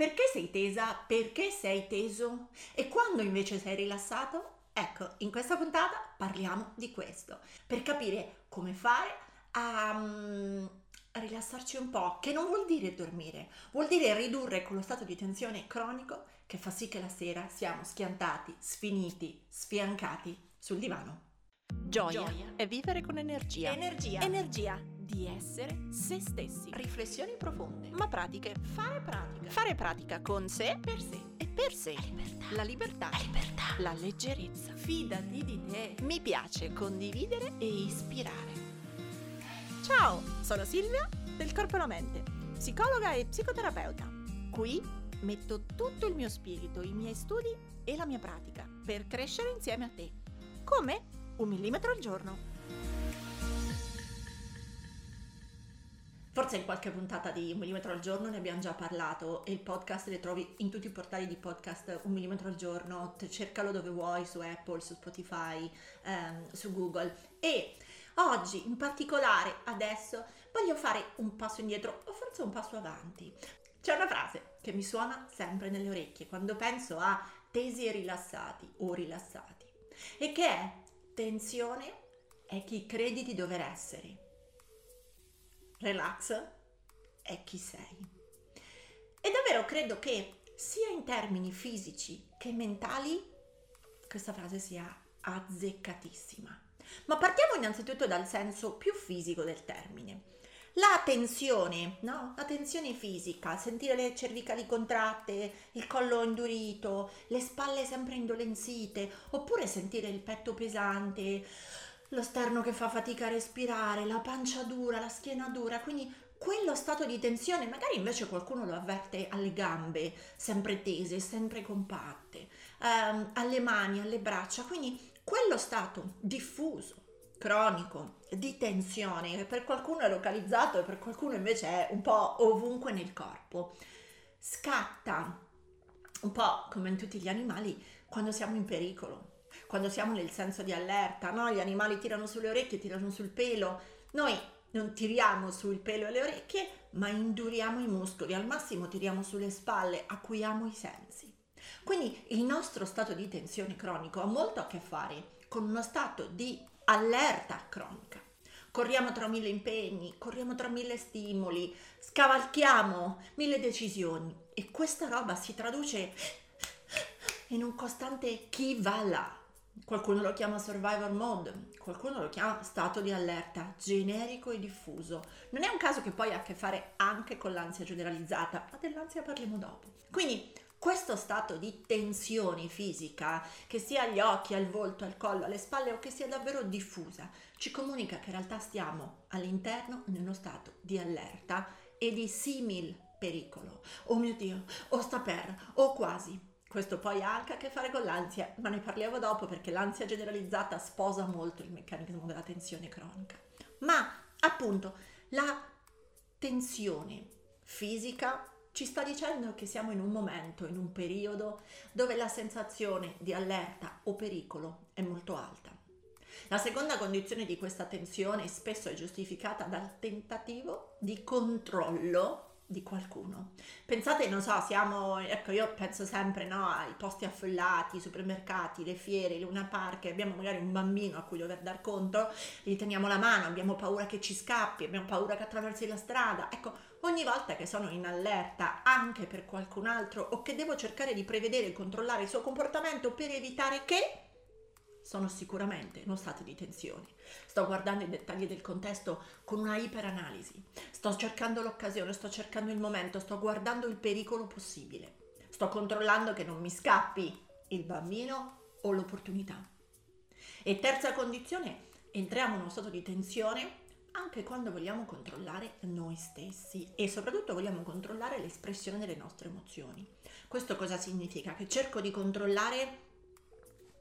Perché sei tesa? Perché sei teso? E quando invece sei rilassato? Ecco, in questa puntata parliamo di questo, per capire come fare a, um, a, rilassarci un po', che non vuol dire dormire, vuol dire ridurre quello stato di tensione cronico che fa sì che la sera siamo schiantati, sfiniti, sfiancati sul divano. Gioia, Gioia è vivere con energia. Energia. Energia di essere se stessi. Riflessioni profonde. Ma pratiche. Fare pratica. Fare pratica con sé. Per sé. E per sé. La libertà. La libertà. La libertà. La leggerezza. Fidati di te. Mi piace condividere e ispirare. Ciao, sono Silvia del Corpo e la Mente, psicologa e psicoterapeuta. Qui metto tutto il mio spirito, i miei studi e la mia pratica per crescere insieme a te. Come? Un millimetro al giorno. Forse in qualche puntata di Un millimetro al giorno ne abbiamo già parlato e il podcast le trovi in tutti i portali di podcast Un millimetro al giorno, cercalo dove vuoi, su Apple, su Spotify, ehm, su Google. E oggi in particolare adesso voglio fare un passo indietro o forse un passo avanti. C'è una frase che mi suona sempre nelle orecchie quando penso a tesi e rilassati o rilassati e che è tensione è chi credi di dover essere relax è chi sei. E davvero credo che sia in termini fisici che mentali questa frase sia azzeccatissima. Ma partiamo innanzitutto dal senso più fisico del termine. La tensione, no? La tensione fisica, sentire le cervicali contratte, il collo indurito, le spalle sempre indolenzite, oppure sentire il petto pesante, lo sterno che fa fatica a respirare, la pancia dura, la schiena dura, quindi quello stato di tensione, magari invece qualcuno lo avverte alle gambe, sempre tese, sempre compatte, ehm, alle mani, alle braccia, quindi quello stato diffuso, cronico, di tensione, che per qualcuno è localizzato e per qualcuno invece è un po' ovunque nel corpo, scatta un po' come in tutti gli animali quando siamo in pericolo quando siamo nel senso di allerta, no? Gli animali tirano sulle orecchie, tirano sul pelo, noi non tiriamo sul pelo e le orecchie, ma induriamo i muscoli, al massimo tiriamo sulle spalle, acuiamo i sensi. Quindi il nostro stato di tensione cronico ha molto a che fare con uno stato di allerta cronica. Corriamo tra mille impegni, corriamo tra mille stimoli, scavalchiamo mille decisioni e questa roba si traduce in un costante chi va là, Qualcuno lo chiama survivor mode, qualcuno lo chiama stato di allerta generico e diffuso. Non è un caso che poi ha a che fare anche con l'ansia generalizzata, ma dell'ansia parliamo dopo. Quindi questo stato di tensione fisica, che sia agli occhi, al volto, al collo, alle spalle o che sia davvero diffusa, ci comunica che in realtà stiamo all'interno in uno stato di allerta e di simil pericolo. Oh mio Dio, o sta per, o quasi. Questo poi ha anche a che fare con l'ansia, ma ne parliamo dopo perché l'ansia generalizzata sposa molto il meccanismo della tensione cronica. Ma appunto la tensione fisica ci sta dicendo che siamo in un momento, in un periodo dove la sensazione di allerta o pericolo è molto alta. La seconda condizione di questa tensione spesso è giustificata dal tentativo di controllo di qualcuno. Pensate, non so, siamo, ecco, io penso sempre no, ai posti affollati, i supermercati, le fiere, i luna park, abbiamo magari un bambino a cui dover dar conto, gli teniamo la mano, abbiamo paura che ci scappi, abbiamo paura che attraversi la strada. Ecco, ogni volta che sono in allerta anche per qualcun altro o che devo cercare di prevedere e controllare il suo comportamento per evitare che sono sicuramente uno stato di tensione. Sto guardando i dettagli del contesto con una iperanalisi, sto cercando l'occasione, sto cercando il momento, sto guardando il pericolo possibile, sto controllando che non mi scappi il bambino o l'opportunità. E terza condizione, entriamo in uno stato di tensione anche quando vogliamo controllare noi stessi e soprattutto vogliamo controllare l'espressione delle nostre emozioni. Questo cosa significa? Che cerco di controllare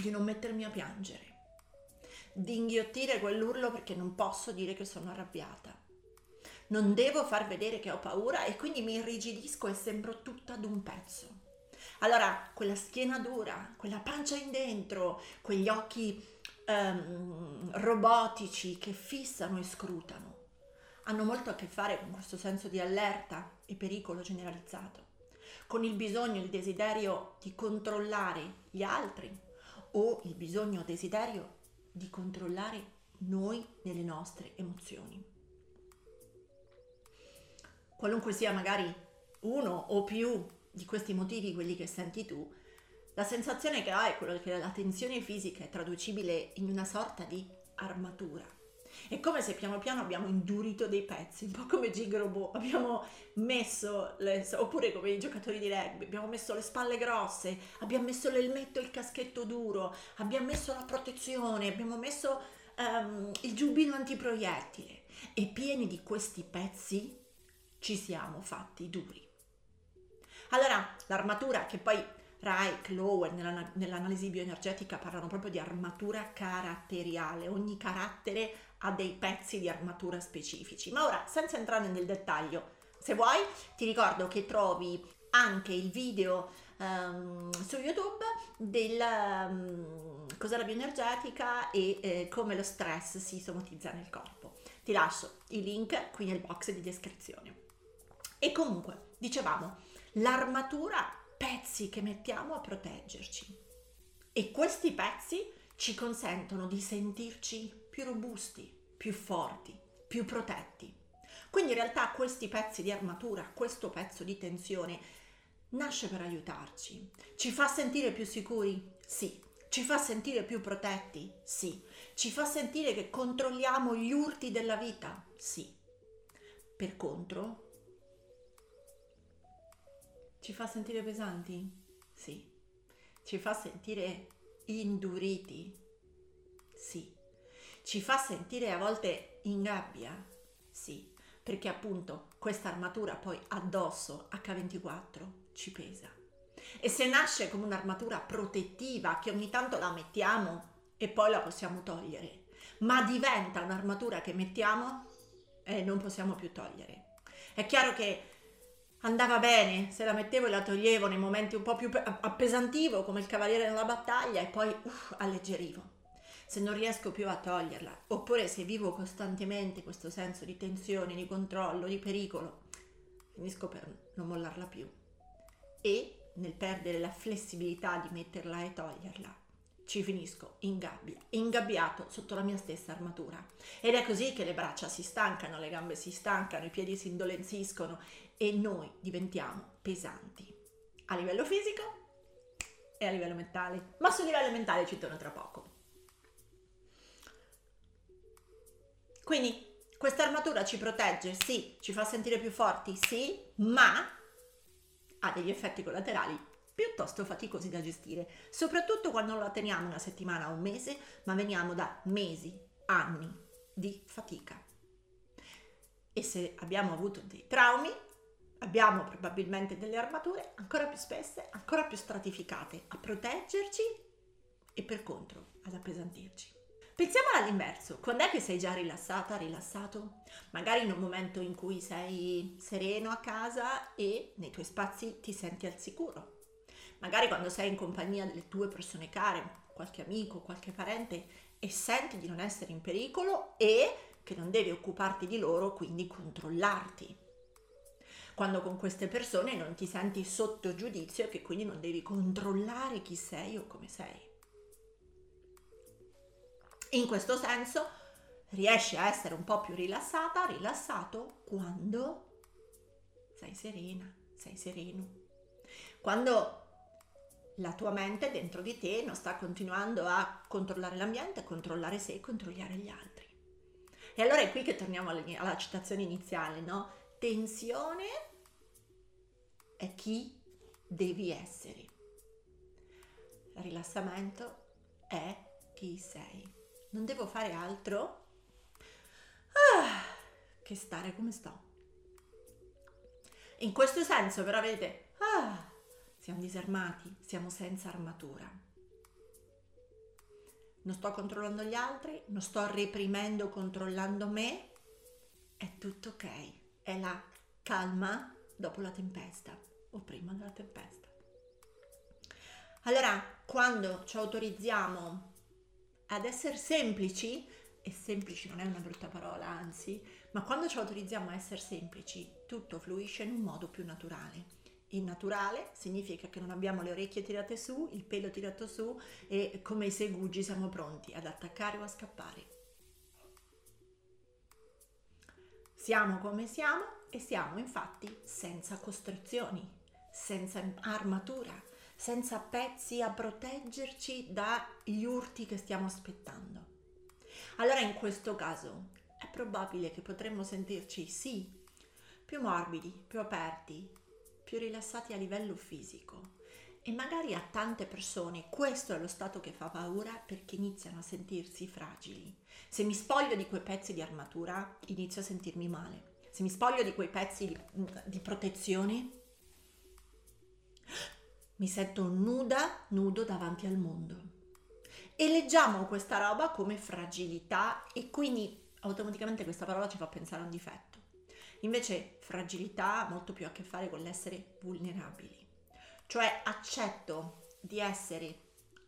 di non mettermi a piangere, di inghiottire quell'urlo perché non posso dire che sono arrabbiata. Non devo far vedere che ho paura e quindi mi irrigidisco e sembro tutta ad un pezzo. Allora, quella schiena dura, quella pancia in dentro, quegli occhi um, robotici che fissano e scrutano, hanno molto a che fare con questo senso di allerta e pericolo generalizzato. con il bisogno, il desiderio di controllare gli altri o il bisogno o desiderio di controllare noi nelle nostre emozioni. Qualunque sia magari uno o più di questi motivi, quelli che senti tu, la sensazione che hai è quella che la tensione fisica è traducibile in una sorta di armatura è come se piano piano abbiamo indurito dei pezzi, un po' come Gigrobo, abbiamo messo, le, oppure come i giocatori di rugby, abbiamo messo le spalle grosse, abbiamo messo l'elmetto e il caschetto duro, abbiamo messo la protezione, abbiamo messo um, il giubbino antiproiettile. E pieni di questi pezzi ci siamo fatti duri. Allora, l'armatura che poi Reich, Lower nella, nell'analisi bioenergetica parlano proprio di armatura caratteriale, ogni carattere ha dei pezzi di armatura specifici. Ma ora, senza entrare nel dettaglio, se vuoi, ti ricordo che trovi anche il video um, su YouTube del um, cos'è la bioenergetica e eh, come lo stress si somatizza nel corpo. Ti lascio i link qui nel box di descrizione. E comunque, dicevamo, l'armatura, pezzi che mettiamo a proteggerci. E questi pezzi ci consentono di sentirci più robusti, più forti, più protetti. Quindi in realtà questi pezzi di armatura, questo pezzo di tensione, nasce per aiutarci. Ci fa sentire più sicuri? Sì. Ci fa sentire più protetti? Sì. Ci fa sentire che controlliamo gli urti della vita? Sì. Per contro, ci fa sentire pesanti? Sì. Ci fa sentire induriti? Sì. Ci fa sentire a volte in gabbia? Sì, perché appunto questa armatura poi addosso H24 ci pesa. E se nasce come un'armatura protettiva che ogni tanto la mettiamo e poi la possiamo togliere, ma diventa un'armatura che mettiamo e non possiamo più togliere. È chiaro che andava bene se la mettevo e la toglievo nei momenti un po' più appesantivo come il cavaliere nella battaglia e poi uff, alleggerivo se non riesco più a toglierla, oppure se vivo costantemente questo senso di tensione, di controllo, di pericolo, finisco per non mollarla più. E nel perdere la flessibilità di metterla e toglierla, ci finisco in gabbia, ingabbiato sotto la mia stessa armatura. Ed è così che le braccia si stancano, le gambe si stancano, i piedi si indolenziscono e noi diventiamo pesanti a livello fisico e a livello mentale. Ma sul livello mentale ci torno tra poco. Quindi questa armatura ci protegge, sì, ci fa sentire più forti, sì, ma ha degli effetti collaterali piuttosto faticosi da gestire, soprattutto quando la teniamo una settimana o un mese, ma veniamo da mesi, anni di fatica. E se abbiamo avuto dei traumi, abbiamo probabilmente delle armature ancora più spesse, ancora più stratificate a proteggerci e per contro ad appesantirci. Pensiamo all'inverso, quando è che sei già rilassata, rilassato? Magari in un momento in cui sei sereno a casa e nei tuoi spazi ti senti al sicuro. Magari quando sei in compagnia delle tue persone care, qualche amico, qualche parente e senti di non essere in pericolo e che non devi occuparti di loro, quindi controllarti. Quando con queste persone non ti senti sotto giudizio e che quindi non devi controllare chi sei o come sei. In questo senso riesci a essere un po' più rilassata, rilassato quando sei serena, sei sereno. Quando la tua mente dentro di te non sta continuando a controllare l'ambiente, controllare sé, a controllare gli altri. E allora è qui che torniamo alla citazione iniziale, no? Tensione è chi devi essere. Rilassamento è chi sei non devo fare altro ah, che stare come sto. In questo senso però vedete, ah, siamo disarmati, siamo senza armatura. Non sto controllando gli altri, non sto reprimendo, controllando me, è tutto ok, è la calma dopo la tempesta o prima della tempesta. Allora, quando ci autorizziamo ad essere semplici, e semplici non è una brutta parola, anzi, ma quando ci autorizziamo a essere semplici, tutto fluisce in un modo più naturale innaturale, significa che non abbiamo le orecchie tirate su, il pelo tirato su e come i segugi siamo pronti ad attaccare o a scappare. Siamo come siamo e siamo infatti senza costrizioni, senza armatura, senza pezzi a proteggerci dagli urti che stiamo aspettando. Allora in questo caso è probabile che potremmo sentirci sì più morbidi, più aperti, più rilassati a livello fisico. E magari a tante persone questo è lo stato che fa paura perché iniziano a sentirsi fragili. Se mi spoglio di quei pezzi di armatura, inizio a sentirmi male. Se mi spoglio di quei pezzi di, protezione, mi sento nuda, nudo davanti al mondo. E leggiamo questa roba come fragilità e quindi automaticamente questa parola ci fa pensare a un difetto. Invece fragilità ha molto più a che fare con l'essere vulnerabili. Cioè accetto di essere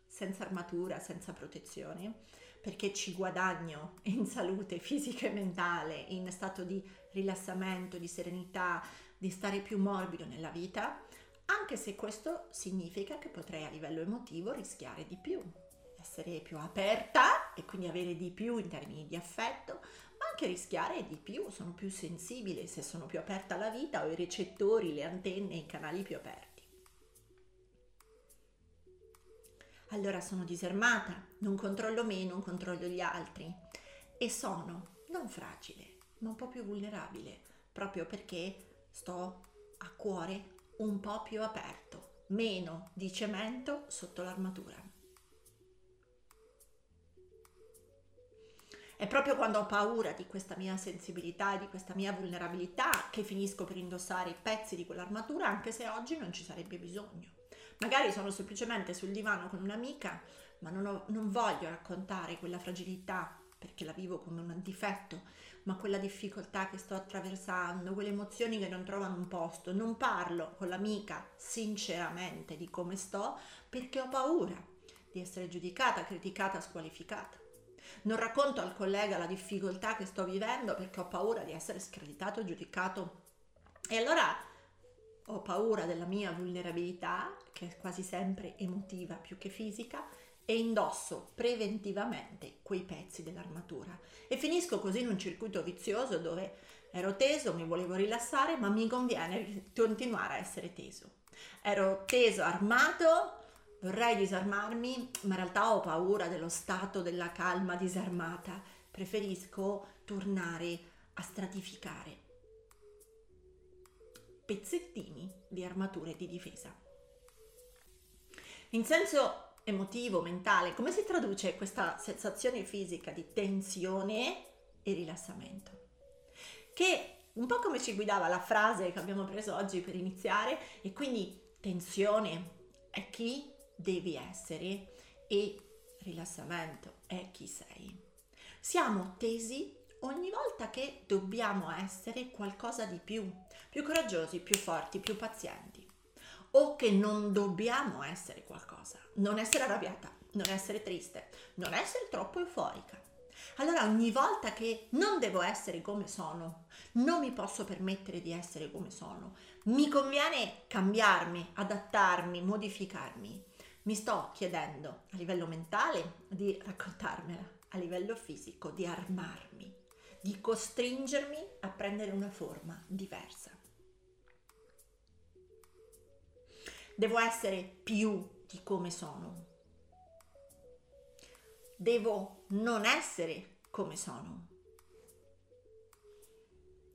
senza armatura, senza protezione, perché ci guadagno in salute fisica e mentale, in stato di rilassamento, di serenità, di stare più morbido nella vita, anche se questo significa che potrei a livello emotivo rischiare di più, essere più aperta e quindi avere di più in termini di affetto, ma anche rischiare di più, sono più sensibile se sono più aperta alla vita, ho i recettori, le antenne, i canali più aperti. Allora sono disarmata, non controllo me, non controllo gli altri e sono non fragile, ma un po' più vulnerabile, proprio perché sto a cuore un po' più aperto, meno di cemento sotto l'armatura. È proprio quando ho paura di questa mia sensibilità e di questa mia vulnerabilità che finisco per indossare i pezzi di quell'armatura, anche se oggi non ci sarebbe bisogno. Magari sono semplicemente sul divano con un'amica, ma non, ho, non voglio raccontare quella fragilità perché la vivo come un difetto, ma quella difficoltà che sto attraversando, quelle emozioni che non trovano un posto. Non parlo con l'amica sinceramente di come sto perché ho paura di essere giudicata, criticata, squalificata. Non racconto al collega la difficoltà che sto vivendo perché ho paura di essere screditato, giudicato. E allora ho paura della mia vulnerabilità, che è quasi sempre emotiva più che fisica, e indosso preventivamente quei pezzi dell'armatura. E finisco così in un circuito vizioso dove ero teso, mi volevo rilassare, ma mi conviene continuare a essere teso. Ero teso, armato, vorrei disarmarmi, ma in realtà ho paura dello stato della calma disarmata. Preferisco tornare a stratificare pezzettini di armature di difesa. In senso emotivo, mentale, come si traduce questa sensazione fisica di tensione e rilassamento? Che un po' come ci guidava la frase che abbiamo preso oggi per iniziare, e quindi tensione è chi devi essere e rilassamento è chi sei. Siamo tesi ogni volta che dobbiamo essere qualcosa di più, più coraggiosi, più forti, più pazienti, o che non dobbiamo essere qualcosa, non essere arrabbiata, non essere triste, non essere troppo euforica. Allora ogni volta che non devo essere come sono, non mi posso permettere di essere come sono, mi conviene cambiarmi, adattarmi, modificarmi. Mi sto chiedendo a livello mentale di raccontarmela, a livello fisico di armarmi di costringermi a prendere una forma diversa. Devo essere più di come sono. Devo non essere come sono.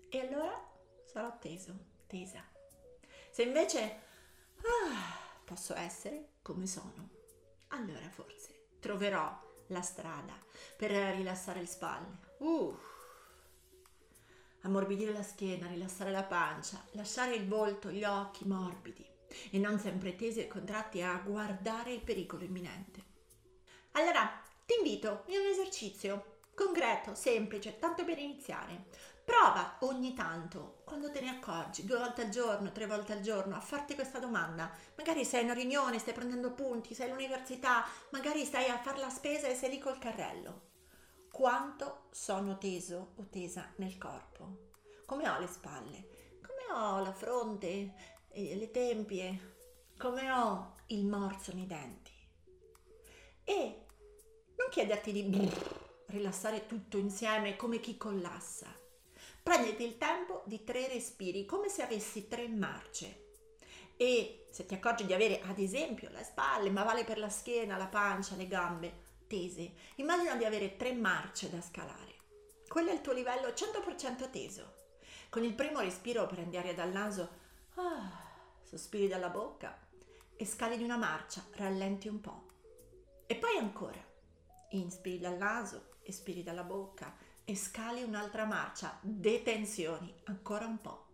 E allora sarò teso, tesa. Se invece ah, posso essere come sono, allora forse troverò la strada per rilassare le spalle. Uh, ammorbidire la schiena, rilassare la pancia, lasciare il volto, gli occhi morbidi e non sempre tesi e contratti a guardare il pericolo imminente. Allora, ti invito in un esercizio concreto, semplice, tanto per iniziare. Prova ogni tanto, quando te ne accorgi, due volte al giorno, tre volte al giorno, a farti questa domanda. Magari sei in una riunione, stai prendendo punti, sei all'università, magari stai a fare la spesa e sei lì col carrello quanto sono teso o tesa nel corpo, come ho le spalle, come ho la fronte, le tempie, come ho il morso nei denti. E non chiederti di brrr, rilassare tutto insieme come chi collassa. Prenditi il tempo di tre respiri, come se avessi tre marce. E se ti accorgi di avere, ad esempio, le spalle, ma vale per la schiena, la pancia, le gambe tese, immagina di avere tre marce da scalare. Quello è il tuo livello 100% teso. Con il primo respiro prendi aria dal naso, ah, sospiri dalla bocca e scali di una marcia, rallenti un po'. E poi ancora, inspiri dal naso, espiri dalla bocca e scali un'altra marcia, detenzioni, ancora un po'.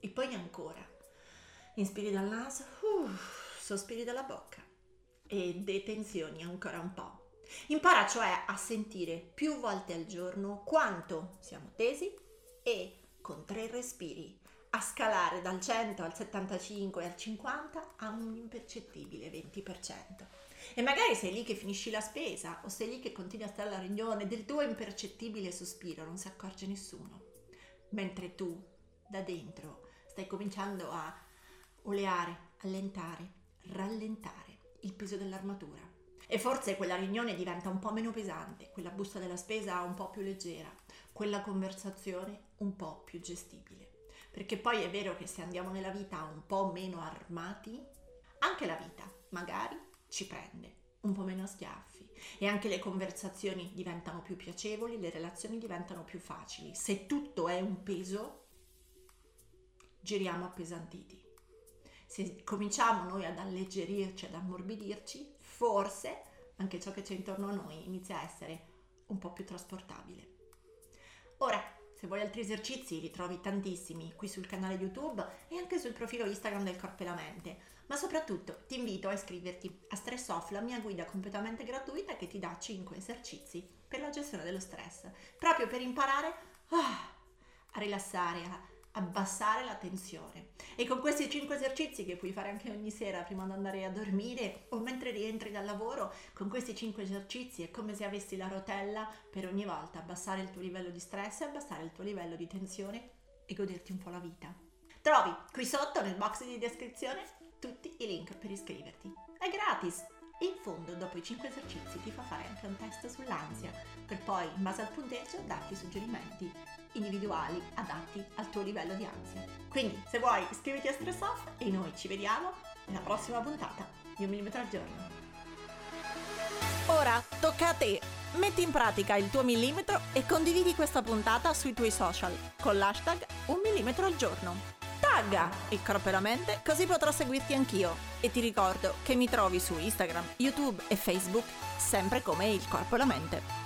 E poi ancora, inspiri dal naso, uh, sospiri dalla bocca e detenzioni ancora un po'. Impara cioè a sentire più volte al giorno quanto siamo tesi e con tre respiri a scalare dal 100 al 75 e al 50 a un impercettibile 20%. E magari sei lì che finisci la spesa o sei lì che continui a stare alla riunione del tuo impercettibile sospiro, non si accorge nessuno. Mentre tu, da dentro, stai cominciando a oleare, allentare, rallentare il peso dell'armatura. E forse quella riunione diventa un po' meno pesante, quella busta della spesa un po' più leggera, quella conversazione un po' più gestibile. Perché poi è vero che se andiamo nella vita un po' meno armati, anche la vita magari ci prende un po' meno schiaffi e anche le conversazioni diventano più piacevoli, le relazioni diventano più facili. Se tutto è un peso, giriamo appesantiti se cominciamo noi ad alleggerirci, ad ammorbidirci, forse anche ciò che c'è intorno a noi inizia a essere un po' più trasportabile. Ora, se vuoi altri esercizi, li trovi tantissimi qui sul canale YouTube e anche sul profilo Instagram del Corpo e la Mente. Ma soprattutto ti invito a iscriverti a Stress Off, la mia guida completamente gratuita che ti dà 5 esercizi per la gestione dello stress, proprio per imparare ah, a rilassare, a abbassare la tensione. E con questi 5 esercizi che puoi fare anche ogni sera prima di andare a dormire o mentre rientri dal lavoro, con questi 5 esercizi è come se avessi la rotella per ogni volta abbassare il tuo livello di stress, abbassare il tuo livello di tensione e goderti un po' la vita. Trovi qui sotto nel box di descrizione tutti i link per iscriverti. È gratis! In fondo, dopo i 5 esercizi, ti fa fare anche un test sull'ansia, per poi, in base al punteggio, darti suggerimenti individuali adatti al tuo livello di ansia. Quindi, se vuoi, iscriviti a Stress Off e noi ci vediamo nella prossima puntata di un millimetro al giorno. Ora tocca a te! Metti in pratica il tuo millimetro e condividi questa puntata sui tuoi social con l'hashtag un millimetro al giorno. Tagga il corpo e la mente così potrò seguirti anch'io. E ti ricordo che mi trovi su Instagram, YouTube e Facebook sempre come il corpo e la mente.